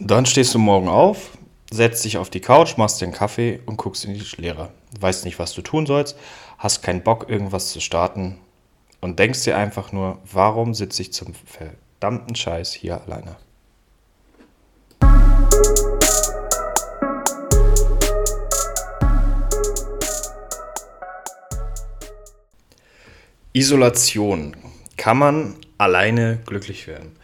Und dann stehst du morgen auf, setzt dich auf die Couch, machst dir einen Kaffee und guckst in die Leere. Weißt nicht, was du tun sollst, hast keinen Bock, irgendwas zu starten und denkst dir einfach nur, warum sitze ich zum verdammten Scheiß hier alleine? Isolation. Kann man alleine glücklich werden?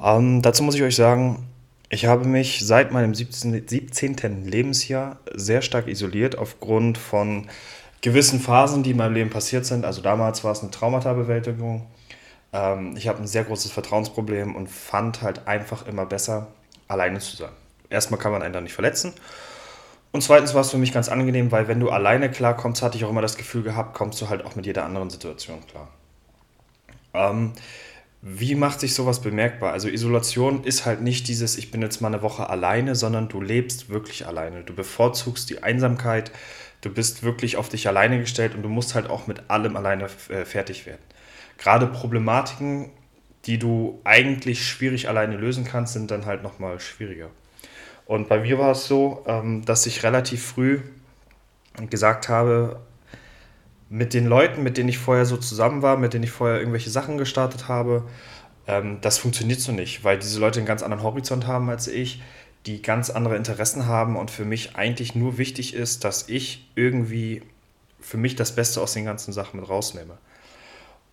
Ähm, dazu muss ich euch sagen, ich habe mich seit meinem 17, 17. Lebensjahr sehr stark isoliert aufgrund von gewissen Phasen, die in meinem Leben passiert sind. Also damals war es eine Traumata-Bewältigung. Ähm, ich habe ein sehr großes Vertrauensproblem und fand halt einfach immer besser, alleine zu sein. Erstmal kann man einen da nicht verletzen. Und zweitens war es für mich ganz angenehm, weil wenn du alleine klarkommst, hatte ich auch immer das Gefühl gehabt, kommst du halt auch mit jeder anderen Situation klar. Ähm, wie macht sich sowas bemerkbar? Also Isolation ist halt nicht dieses, ich bin jetzt mal eine Woche alleine, sondern du lebst wirklich alleine. Du bevorzugst die Einsamkeit, du bist wirklich auf dich alleine gestellt und du musst halt auch mit allem alleine äh, fertig werden. Gerade Problematiken, die du eigentlich schwierig alleine lösen kannst, sind dann halt nochmal schwieriger. Und bei mir war es so, ähm, dass ich relativ früh gesagt habe, mit den Leuten, mit denen ich vorher so zusammen war, mit denen ich vorher irgendwelche Sachen gestartet habe, ähm, das funktioniert so nicht, weil diese Leute einen ganz anderen Horizont haben als ich, die ganz andere Interessen haben und für mich eigentlich nur wichtig ist, dass ich irgendwie für mich das Beste aus den ganzen Sachen mit rausnehme.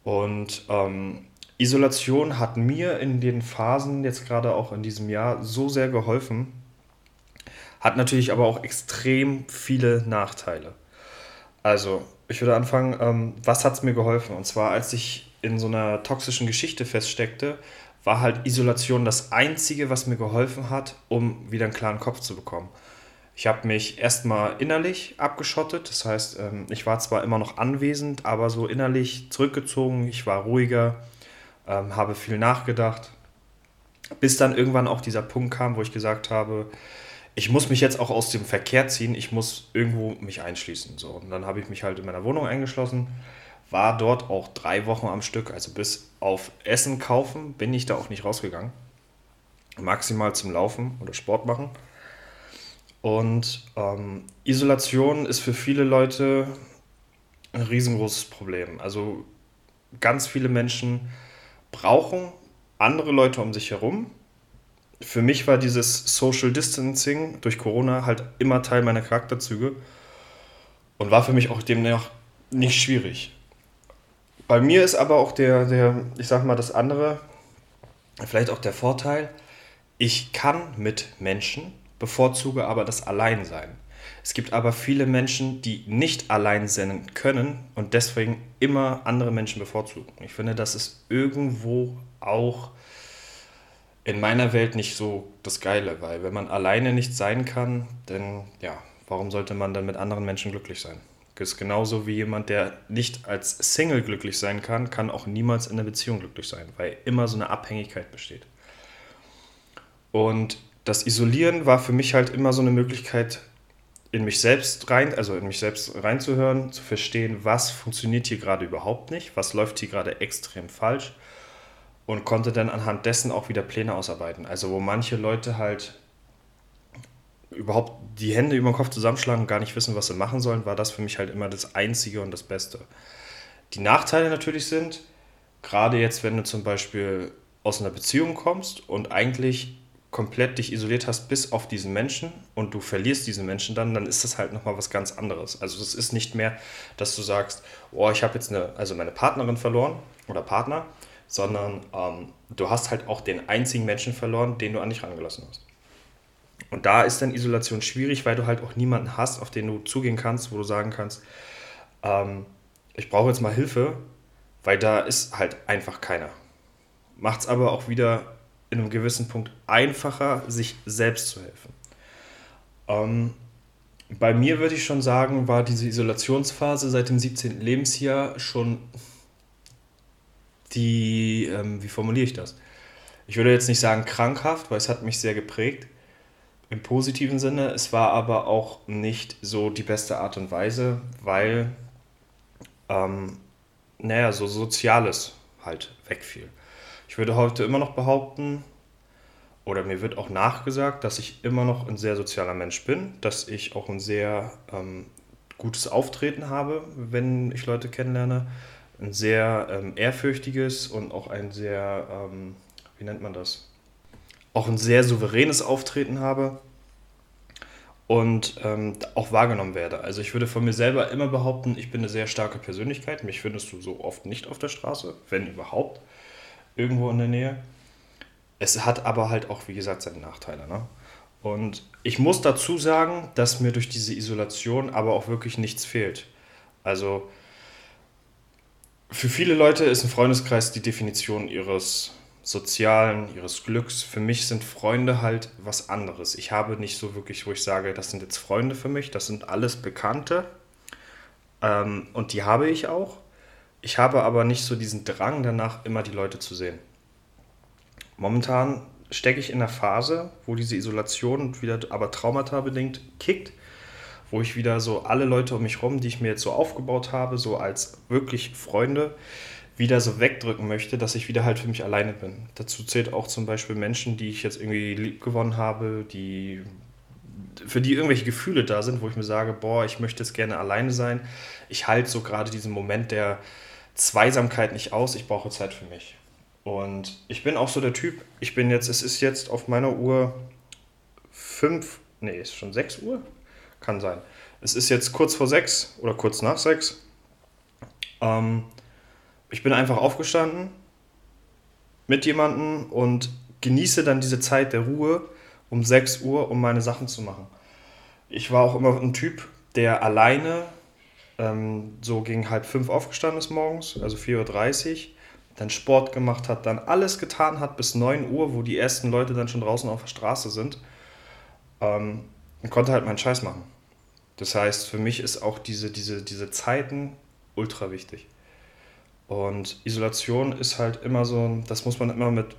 Und ähm, Isolation hat mir in den Phasen, jetzt gerade auch in diesem Jahr, so sehr geholfen, hat natürlich aber auch extrem viele Nachteile. Also, ich würde anfangen, ähm, was hat es mir geholfen? Und zwar, als ich in so einer toxischen Geschichte feststeckte, war halt Isolation das Einzige, was mir geholfen hat, um wieder einen klaren Kopf zu bekommen. Ich habe mich erstmal innerlich abgeschottet, das heißt, ähm, ich war zwar immer noch anwesend, aber so innerlich zurückgezogen, ich war ruhiger, ähm, habe viel nachgedacht, bis dann irgendwann auch dieser Punkt kam, wo ich gesagt habe, ich muss mich jetzt auch aus dem Verkehr ziehen, ich muss irgendwo mich einschließen. So. Und dann habe ich mich halt in meiner Wohnung eingeschlossen, war dort auch drei Wochen am Stück, also bis auf Essen kaufen bin ich da auch nicht rausgegangen. Maximal zum Laufen oder Sport machen. Und ähm, Isolation ist für viele Leute ein riesengroßes Problem. Also ganz viele Menschen brauchen andere Leute um sich herum, für mich war dieses Social Distancing durch Corona halt immer Teil meiner Charakterzüge und war für mich auch demnach nicht schwierig. Bei mir ist aber auch der, der, ich sag mal, das andere, vielleicht auch der Vorteil, ich kann mit Menschen, bevorzuge aber das Alleinsein. Es gibt aber viele Menschen, die nicht allein sein können und deswegen immer andere Menschen bevorzugen. Ich finde, das ist irgendwo auch in meiner Welt nicht so das Geile, weil wenn man alleine nicht sein kann, dann ja, warum sollte man dann mit anderen Menschen glücklich sein? Das ist genauso wie jemand, der nicht als Single glücklich sein kann, kann auch niemals in einer Beziehung glücklich sein, weil immer so eine Abhängigkeit besteht. Und das Isolieren war für mich halt immer so eine Möglichkeit, in mich selbst rein, also in mich selbst reinzuhören, zu verstehen, was funktioniert hier gerade überhaupt nicht, was läuft hier gerade extrem falsch und konnte dann anhand dessen auch wieder Pläne ausarbeiten. Also wo manche Leute halt überhaupt die Hände über den Kopf zusammenschlagen und gar nicht wissen, was sie machen sollen, war das für mich halt immer das Einzige und das Beste. Die Nachteile natürlich sind, gerade jetzt, wenn du zum Beispiel aus einer Beziehung kommst und eigentlich komplett dich isoliert hast bis auf diesen Menschen und du verlierst diesen Menschen dann, dann ist das halt nochmal was ganz anderes. Also es ist nicht mehr, dass du sagst, oh, ich habe jetzt eine, also meine Partnerin verloren oder Partner sondern ähm, du hast halt auch den einzigen Menschen verloren, den du an dich rangelassen hast. Und da ist dann Isolation schwierig, weil du halt auch niemanden hast, auf den du zugehen kannst, wo du sagen kannst, ähm, ich brauche jetzt mal Hilfe, weil da ist halt einfach keiner. Macht es aber auch wieder in einem gewissen Punkt einfacher, sich selbst zu helfen. Ähm, bei mir würde ich schon sagen, war diese Isolationsphase seit dem 17. Lebensjahr schon die, ähm, wie formuliere ich das? Ich würde jetzt nicht sagen krankhaft, weil es hat mich sehr geprägt im positiven Sinne. Es war aber auch nicht so die beste Art und Weise, weil, ähm, naja, so Soziales halt wegfiel. Ich würde heute immer noch behaupten, oder mir wird auch nachgesagt, dass ich immer noch ein sehr sozialer Mensch bin, dass ich auch ein sehr ähm, gutes Auftreten habe, wenn ich Leute kennenlerne, ein sehr ähm, ehrfürchtiges und auch ein sehr, ähm, wie nennt man das, auch ein sehr souveränes Auftreten habe und ähm, auch wahrgenommen werde. Also ich würde von mir selber immer behaupten, ich bin eine sehr starke Persönlichkeit. Mich findest du so oft nicht auf der Straße, wenn überhaupt, irgendwo in der Nähe. Es hat aber halt auch, wie gesagt, seine Nachteile. Ne? Und ich muss dazu sagen, dass mir durch diese Isolation aber auch wirklich nichts fehlt. Also für viele Leute ist ein Freundeskreis die Definition ihres Sozialen, ihres Glücks. Für mich sind Freunde halt was anderes. Ich habe nicht so wirklich, wo ich sage, das sind jetzt Freunde für mich, das sind alles Bekannte. Ähm, und die habe ich auch. Ich habe aber nicht so diesen Drang danach, immer die Leute zu sehen. Momentan stecke ich in einer Phase, wo diese Isolation wieder aber traumata bedingt kickt, wo ich wieder so alle Leute um mich herum, die ich mir jetzt so aufgebaut habe, so als wirklich Freunde, wieder so wegdrücken möchte, dass ich wieder halt für mich alleine bin. Dazu zählt auch zum Beispiel Menschen, die ich jetzt irgendwie lieb gewonnen habe, die für die irgendwelche Gefühle da sind, wo ich mir sage, boah, ich möchte jetzt gerne alleine sein. Ich halte so gerade diesen Moment der Zweisamkeit nicht aus, ich brauche Zeit für mich. Und ich bin auch so der Typ, ich bin jetzt, es ist jetzt auf meiner Uhr fünf, nee, ist schon sechs Uhr? Kann sein. Es ist jetzt kurz vor sechs oder kurz nach sechs. Ähm, ich bin einfach aufgestanden mit jemandem und genieße dann diese Zeit der Ruhe um 6 Uhr, um meine Sachen zu machen. Ich war auch immer ein Typ, der alleine ähm, so gegen halb fünf aufgestanden ist morgens, also 4.30 Uhr, dann Sport gemacht hat, dann alles getan hat bis 9 Uhr, wo die ersten Leute dann schon draußen auf der Straße sind ähm, und konnte halt meinen Scheiß machen. Das heißt, für mich ist auch diese, diese, diese Zeiten ultra wichtig. Und Isolation ist halt immer so, das muss man immer mit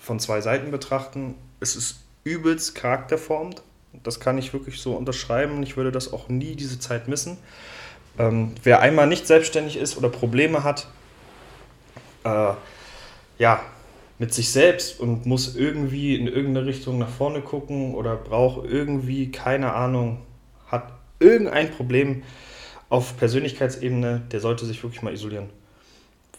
von zwei Seiten betrachten. Es ist übelst charakterformt. Das kann ich wirklich so unterschreiben. Ich würde das auch nie diese Zeit missen. Ähm, wer einmal nicht selbstständig ist oder Probleme hat, äh, ja, mit sich selbst und muss irgendwie in irgendeine Richtung nach vorne gucken oder braucht irgendwie, keine Ahnung, hat irgendein Problem auf Persönlichkeitsebene, der sollte sich wirklich mal isolieren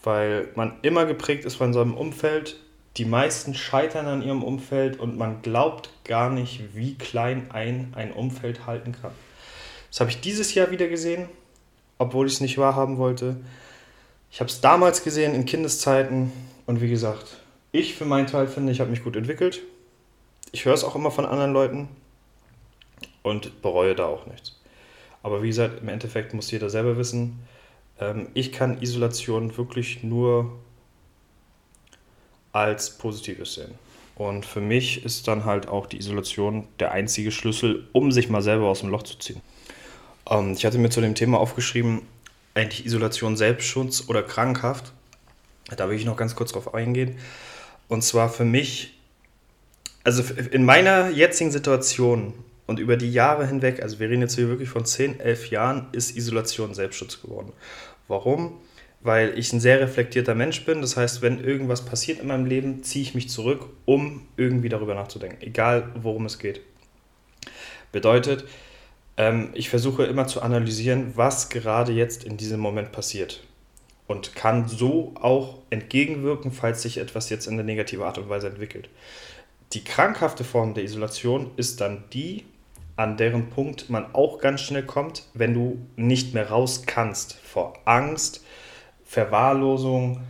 weil man immer geprägt ist von seinem Umfeld. Die meisten scheitern an ihrem Umfeld und man glaubt gar nicht, wie klein ein, ein Umfeld halten kann. Das habe ich dieses Jahr wieder gesehen, obwohl ich es nicht wahrhaben wollte. Ich habe es damals gesehen in Kindeszeiten und wie gesagt, ich für meinen Teil finde, ich habe mich gut entwickelt. Ich höre es auch immer von anderen Leuten und bereue da auch nichts. Aber wie gesagt, im Endeffekt muss jeder selber wissen, ähm, ich kann Isolation wirklich nur als Positives sehen. Und für mich ist dann halt auch die Isolation der einzige Schlüssel, um sich mal selber aus dem Loch zu ziehen. Ähm, ich hatte mir zu dem Thema aufgeschrieben, eigentlich Isolation, Selbstschutz oder krankhaft. Da will ich noch ganz kurz drauf eingehen. Und zwar für mich, also in meiner jetzigen Situation und über die Jahre hinweg, also wir reden jetzt hier wirklich von 10, 11 Jahren, ist Isolation Selbstschutz geworden. Warum? Weil ich ein sehr reflektierter Mensch bin. Das heißt, wenn irgendwas passiert in meinem Leben, ziehe ich mich zurück, um irgendwie darüber nachzudenken. Egal, worum es geht. Bedeutet, ähm, ich versuche immer zu analysieren, was gerade jetzt in diesem Moment passiert. Und kann so auch entgegenwirken, falls sich etwas jetzt in eine negative Art und Weise entwickelt. Die krankhafte Form der Isolation ist dann die, an deren Punkt man auch ganz schnell kommt, wenn du nicht mehr raus kannst vor Angst, Verwahrlosung,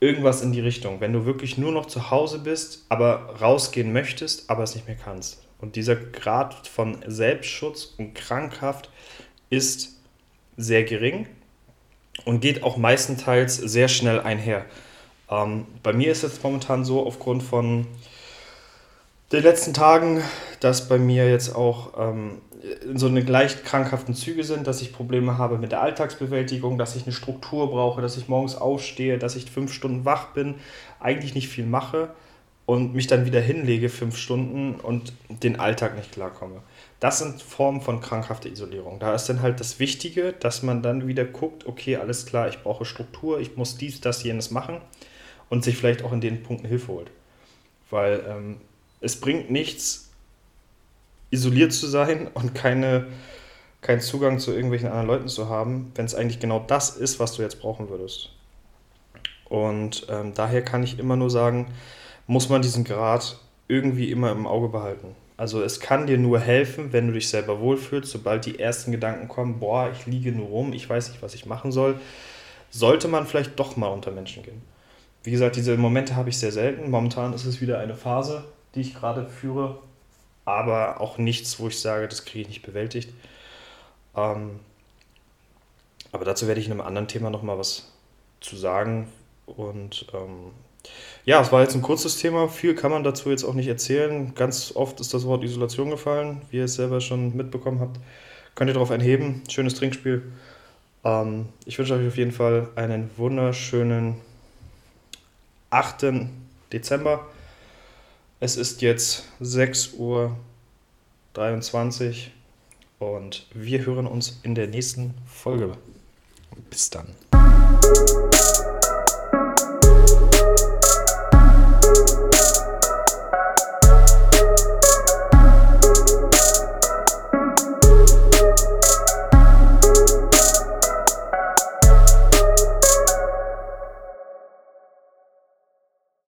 irgendwas in die Richtung. Wenn du wirklich nur noch zu Hause bist, aber rausgehen möchtest, aber es nicht mehr kannst. Und dieser Grad von Selbstschutz und Krankhaft ist sehr gering und geht auch meistenteils sehr schnell einher. Ähm, bei mir ist es momentan so, aufgrund von den letzten Tagen, dass bei mir jetzt auch ähm, so eine leicht krankhaften Züge sind, dass ich Probleme habe mit der Alltagsbewältigung, dass ich eine Struktur brauche, dass ich morgens aufstehe, dass ich fünf Stunden wach bin, eigentlich nicht viel mache und mich dann wieder hinlege fünf Stunden und den Alltag nicht klarkomme. Das sind Formen von krankhafter Isolierung. Da ist dann halt das Wichtige, dass man dann wieder guckt, okay, alles klar, ich brauche Struktur, ich muss dies, das, jenes machen und sich vielleicht auch in den Punkten Hilfe holt. Weil ähm, es bringt nichts, isoliert zu sein und keine, keinen Zugang zu irgendwelchen anderen Leuten zu haben, wenn es eigentlich genau das ist, was du jetzt brauchen würdest. Und ähm, daher kann ich immer nur sagen, muss man diesen Grad irgendwie immer im Auge behalten. Also es kann dir nur helfen, wenn du dich selber wohlfühlst, sobald die ersten Gedanken kommen, boah, ich liege nur rum, ich weiß nicht, was ich machen soll, sollte man vielleicht doch mal unter Menschen gehen. Wie gesagt, diese Momente habe ich sehr selten. Momentan ist es wieder eine Phase, die ich gerade führe, aber auch nichts, wo ich sage, das kriege ich nicht bewältigt. Ähm, aber dazu werde ich in einem anderen Thema nochmal was zu sagen. Und ähm, ja, es war jetzt ein kurzes Thema. Viel kann man dazu jetzt auch nicht erzählen. Ganz oft ist das Wort Isolation gefallen, wie ihr es selber schon mitbekommen habt. Könnt ihr darauf einheben. Schönes Trinkspiel. Ähm, ich wünsche euch auf jeden Fall einen wunderschönen 8. Dezember. Es ist jetzt 6.23 Uhr und wir hören uns in der nächsten Folge. Bis dann.